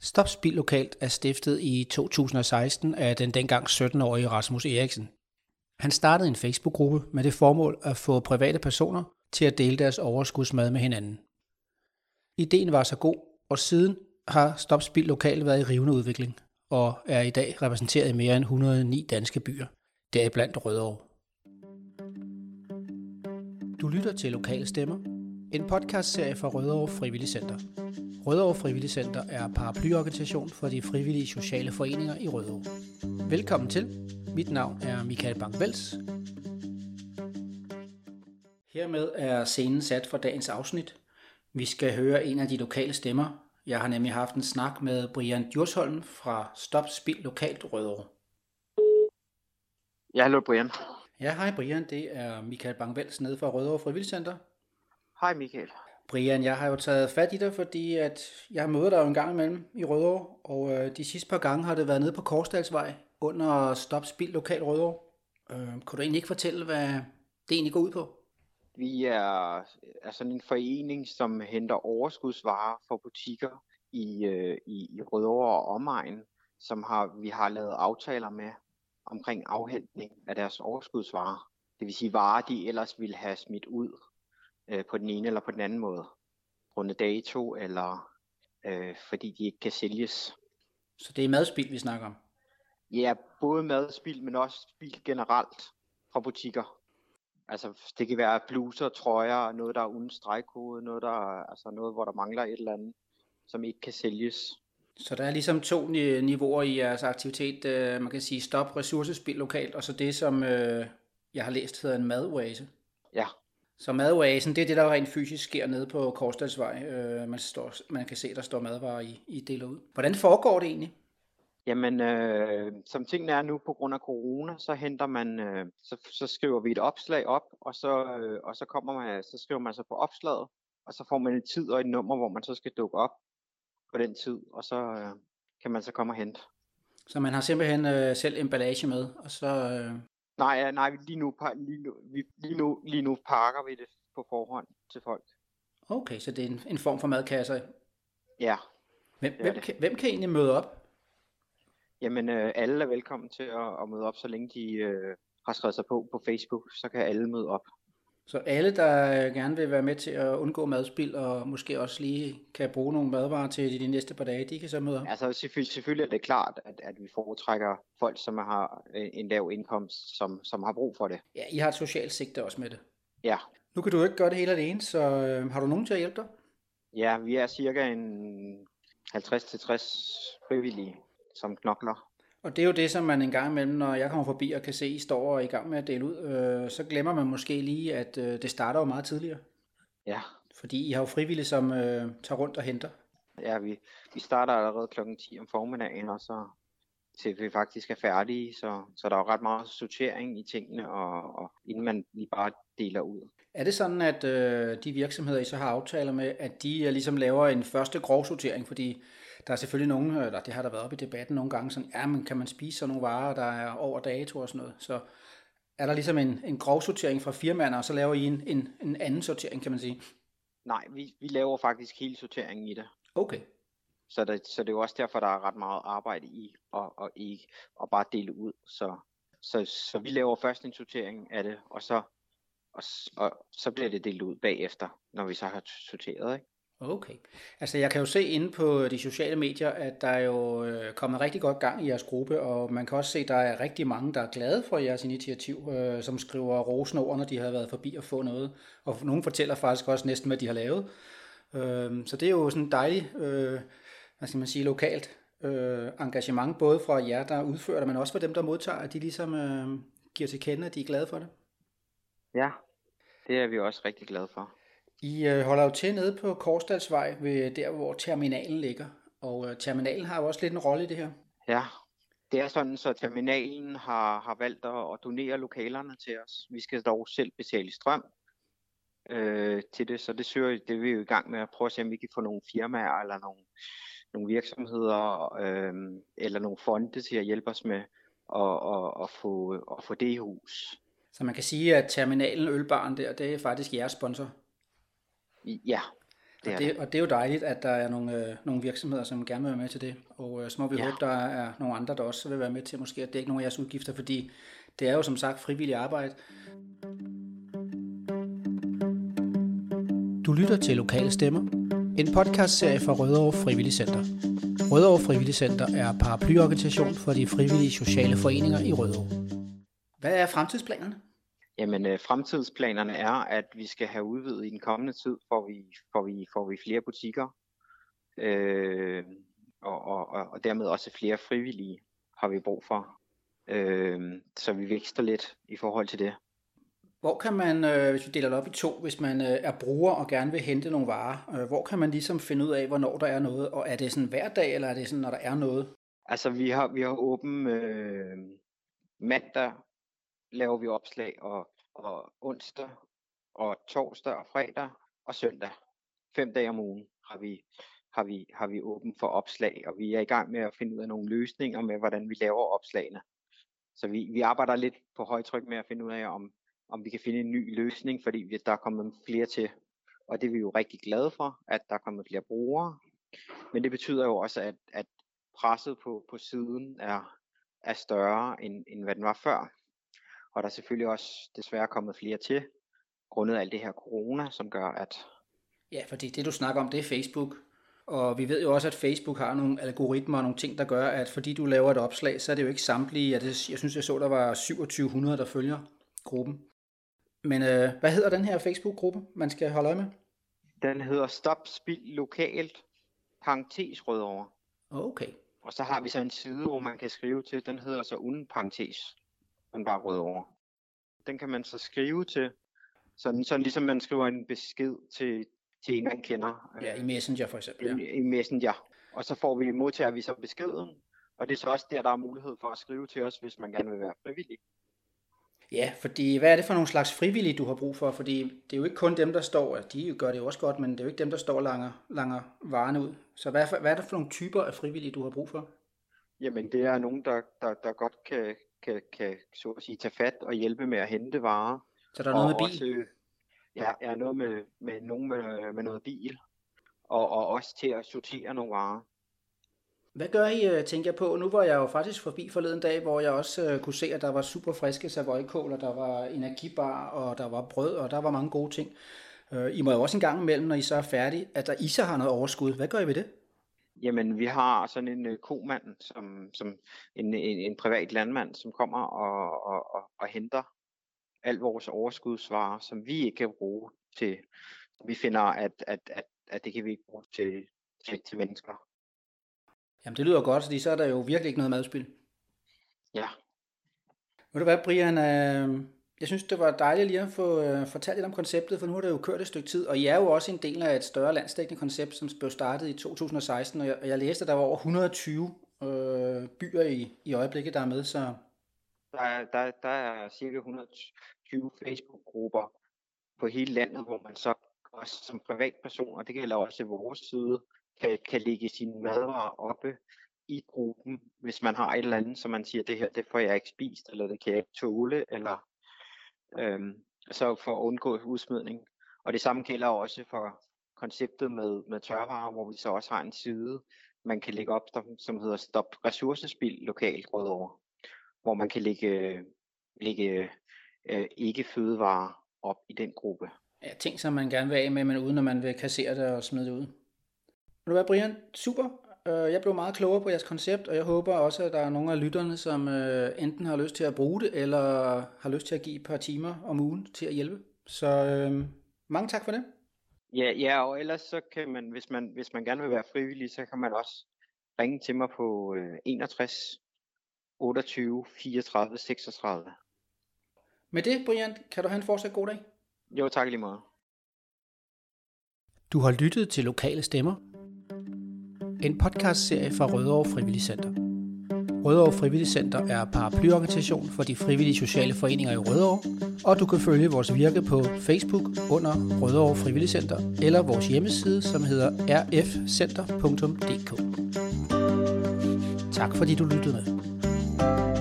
Stop Spil Lokalt er stiftet i 2016 af den dengang 17-årige Rasmus Eriksen. Han startede en Facebook-gruppe med det formål at få private personer til at dele deres overskudsmad med hinanden. Ideen var så god, og siden har Stop Spil Lokalt været i rivende udvikling, og er i dag repræsenteret i mere end 109 danske byer, deriblandt Rødovre. Du lytter til Lokale Stemmer, en podcastserie fra Rødovre Frivillig Center. Rødovre Frivillig Center er paraplyorganisation for de frivillige sociale foreninger i Rødovre. Velkommen til. Mit navn er Michael Bang-Vels. Hermed er scenen sat for dagens afsnit. Vi skal høre en af de lokale stemmer. Jeg har nemlig haft en snak med Brian Djursholm fra Stop Spil Lokalt Rødovre. Ja, hallo Brian. Ja, hej Brian. Det er Michael Bang-Vels nede fra Rødovre Frivillig Center. Hej Michael. Brian, jeg har jo taget fat i dig, fordi at jeg møder dig jo en gang imellem i Rødovre, og øh, de sidste par gange har det været nede på Korsdalsvej under Stop Spil Lokal Rødovre. Øh, kunne du egentlig ikke fortælle, hvad det egentlig går ud på? Vi er, er sådan en forening, som henter overskudsvarer for butikker i, øh, i, i Rødovre og omegn, som har, vi har lavet aftaler med omkring afhentning af deres overskudsvarer. Det vil sige varer, de ellers ville have smidt ud øh, på den ene eller på den anden måde. Runde dato, eller øh, fordi de ikke kan sælges. Så det er madspil, vi snakker om? Ja, både madspil, men også spil generelt fra butikker. Altså, det kan være bluser, trøjer, noget, der er uden stregkode, noget, der, altså noget, hvor der mangler et eller andet, som ikke kan sælges. Så der er ligesom to niveauer i jeres aktivitet. Øh, man kan sige stop ressourcespil lokalt, og så det, som øh, jeg har læst hedder en madoase. Ja, så madoasen, det er det, der rent fysisk sker nede på Korsdalsvej. Øh, man, står, man kan se, der står madvarer i, i deler ud. Hvordan foregår det egentlig? Jamen, øh, som tingene er nu på grund af corona, så henter man, øh, så, så skriver vi et opslag op, og så, øh, og så kommer man, så skriver man så på opslaget, og så får man en tid og et nummer, hvor man så skal dukke op på den tid, og så øh, kan man så komme og hente. Så man har simpelthen øh, selv emballage med, og så øh, Nej, nej lige, nu, lige, nu, lige, nu, lige nu pakker vi det på forhånd til folk. Okay, så det er en, en form for madkasser? Ja. Hvem, hvem, kan, hvem kan egentlig møde op? Jamen, øh, alle er velkommen til at, at møde op, så længe de øh, har skrevet sig på på Facebook, så kan alle møde op. Så alle, der gerne vil være med til at undgå madspild, og måske også lige kan bruge nogle madvarer til de næste par dage, de kan så møde op? Altså selvfølgelig, selvfølgelig er det klart, at, at vi foretrækker folk, som har en lav indkomst, som, som har brug for det. Ja, I har et socialt sigte også med det. Ja. Nu kan du ikke gøre det hele alene, så øh, har du nogen til at hjælpe dig? Ja, vi er cirka en 50-60 frivillige, som knokler og det er jo det, som man en gang imellem, når jeg kommer forbi og kan se, I står og er i gang med at dele ud, øh, så glemmer man måske lige, at øh, det starter jo meget tidligere. Ja. Fordi I har jo frivillige, som øh, tager rundt og henter. Ja, vi, vi starter allerede klokken 10 om formiddagen, og så til vi faktisk er færdige, så, så der er jo ret meget sortering i tingene, og, og inden man lige bare deler ud. Er det sådan, at øh, de virksomheder, I så har aftaler med, at de øh, ligesom laver en første grov sortering, fordi der er selvfølgelig nogen, eller det har der været op i debatten nogle gange, sådan, ja, men kan man spise sådan nogle varer, der er over dato og sådan noget. Så er der ligesom en, en grov sortering fra firmaerne, og så laver I en, en, en anden sortering, kan man sige? Nej, vi, vi laver faktisk hele sorteringen i det. Okay. Så det, så det er jo også derfor, der er ret meget arbejde i og, og ikke og bare dele ud. Så, så, så vi laver først en sortering af det, og så, og, og så bliver det delt ud bagefter, når vi så har sorteret. Ikke? Okay. Altså jeg kan jo se inde på de sociale medier, at der er jo øh, kommet rigtig godt gang i jeres gruppe, og man kan også se, at der er rigtig mange, der er glade for jeres initiativ, øh, som skriver rosende ord, når de har været forbi og få noget. Og nogen fortæller faktisk også næsten, hvad de har lavet. Øh, så det er jo sådan dejligt, øh, hvad skal man sige, lokalt øh, engagement, både fra jer, der udfører det, men også fra dem, der modtager, at de ligesom øh, giver til kende, at de er glade for det. Ja, det er vi også rigtig glade for. I øh, holder jo til nede på Korsdalsvej, ved der hvor terminalen ligger. Og øh, terminalen har jo også lidt en rolle i det her. Ja, det er sådan, så terminalen har, har valgt at donere lokalerne til os. Vi skal dog selv betale strøm øh, til det, så det søger det er vi jo i gang med at prøve at se, om vi kan få nogle firmaer eller nogle, nogle virksomheder øh, eller nogle fonde til at hjælpe os med at, at, at, få, at få det i hus. Så man kan sige, at terminalen Ølbaren der, det er faktisk jeres sponsor? Ja, Det og, det, og det er jo dejligt, at der er nogle, øh, nogle virksomheder, som gerne vil være med til det. Og øh, så må vi ja. håbe, der er nogle andre, der også vil være med til måske at dække nogle af jeres udgifter, fordi det er jo som sagt frivillig arbejde. Du lytter til Lokale Stemmer, en podcastserie fra Rødovre Frivillig Center. Rødovre Frivillig Center er paraplyorganisation for de frivillige sociale foreninger i Rødovre. Hvad er fremtidsplanerne? Jamen, øh, fremtidsplanerne er, at vi skal have udvidet i den kommende tid, får vi, får vi, får vi flere butikker, øh, og, og, og dermed også flere frivillige har vi brug for. Øh, så vi vækster lidt i forhold til det. Hvor kan man, øh, hvis vi deler det op i to, hvis man øh, er bruger og gerne vil hente nogle varer, øh, hvor kan man ligesom finde ud af, hvornår der er noget? Og er det sådan hver dag, eller er det sådan, når der er noget? Altså, vi har, vi har åben øh, mandag laver vi opslag, og, og onsdag, og torsdag og fredag og søndag. Fem dage om ugen har vi, har vi, har vi åben for opslag, og vi er i gang med at finde ud af nogle løsninger med, hvordan vi laver opslagene. Så vi, vi arbejder lidt på højtryk med at finde ud af, om, om vi kan finde en ny løsning, fordi vi, der er kommet flere til. Og det er vi jo rigtig glade for, at der er kommet flere brugere. Men det betyder jo også, at, at presset på, på siden er, er større, end, end hvad den var før. Og der er selvfølgelig også desværre kommet flere til, grundet alt det her corona, som gør, at... Ja, fordi det du snakker om, det er Facebook. Og vi ved jo også, at Facebook har nogle algoritmer og nogle ting, der gør, at fordi du laver et opslag, så er det jo ikke samtlige. Jeg, jeg synes, jeg så, der var 2700, der følger gruppen. Men øh, hvad hedder den her Facebook-gruppe, man skal holde øje med? Den hedder Stop Spil Lokalt, parentes Rødovre. Okay. Og så har vi så en side, hvor man kan skrive til, den hedder så uden parentes man bare Rødovre. Den kan man så skrive til, sådan, sådan ligesom man skriver en besked til, til en, man kender. Ja, i Messenger for eksempel. Ja. I, I Messenger. Og så får vi, modtager vi så beskeden, og det er så også der, der er mulighed for at skrive til os, hvis man gerne vil være frivillig. Ja, fordi hvad er det for nogle slags frivillige, du har brug for? Fordi det er jo ikke kun dem, der står, de gør det jo også godt, men det er jo ikke dem, der står langer, langer varerne ud. Så hvad, hvad er det for nogle typer af frivillige, du har brug for? Jamen, det er nogen, der, der, der godt kan, kan, kan så at sige, tage fat og hjælpe med at hente varer. Så der er noget og med bil? Også, ja, er noget med, med nogen med, med noget bil. Og, og også til at sortere nogle varer. Hvad gør I, øh, tænker jeg på? Nu var jeg jo faktisk forbi forleden dag, hvor jeg også uh, kunne se, at der var super friske savoykål, og der var energibar, og der var brød, og der var mange gode ting. Uh, I må jo også en gang imellem, når I så er færdige, at der I så har noget overskud. Hvad gør I ved det? Jamen, vi har sådan en uh, komand, som, som en, en, en privat landmand, som kommer og, og, og, og henter al vores overskudsvarer, som vi ikke kan bruge til. Vi finder, at, at, at, at det kan vi ikke bruge til, til, til mennesker. Jamen, det lyder godt, fordi så er der jo virkelig ikke noget madspil. Ja. Ved du hvad, Brian, øh, jeg synes, det var dejligt lige at få øh, fortalt lidt om konceptet, for nu har det jo kørt et stykke tid, og I er jo også en del af et større landsdækkende koncept, som blev startet i 2016, og jeg, og jeg læste, at der var over 120 øh, byer i, i øjeblikket, der er med, så... Der er, der, der er cirka 120 Facebook-grupper på hele landet, hvor man så også som privatperson, og det gælder også i vores side, kan, kan lægge sine madvarer oppe i gruppen, hvis man har et eller andet, som man siger, det her, det får jeg ikke spist, eller det kan jeg ikke tåle, eller øhm, så for at undgå udsmidning. Og det samme gælder også for konceptet med, med tørvarer, hvor vi så også har en side, man kan lægge op, som hedder Stop Ressourcespil Lokalt Rødovre, hvor man kan lægge, lægge øh, ikke fødevarer op i den gruppe. Ja, ting, som man gerne vil af med, men uden at man vil kassere det og smide det ud. Vil du være, Brian? Super. Øh, jeg blev meget klogere på jeres koncept, og jeg håber også, at der er nogle af lytterne, som øh, enten har lyst til at bruge det, eller har lyst til at give et par timer om ugen til at hjælpe. Så øh, mange tak for det. Ja, ja, og ellers så kan man, hvis man, hvis man gerne vil være frivillig, så kan man også ringe til mig på øh, 61 28 34 36. Med det, Brian, kan du have en fortsat god dag. Jo, tak lige meget. Du har lyttet til Lokale Stemmer, en podcastserie fra Rødovre Frivillig Center. Rødovre Frivillig Center er paraplyorganisation for de frivillige sociale foreninger i Rødovre, og du kan følge vores virke på Facebook under Rødovre Frivillig Center eller vores hjemmeside, som hedder rfcenter.dk. Tak fordi du lyttede med.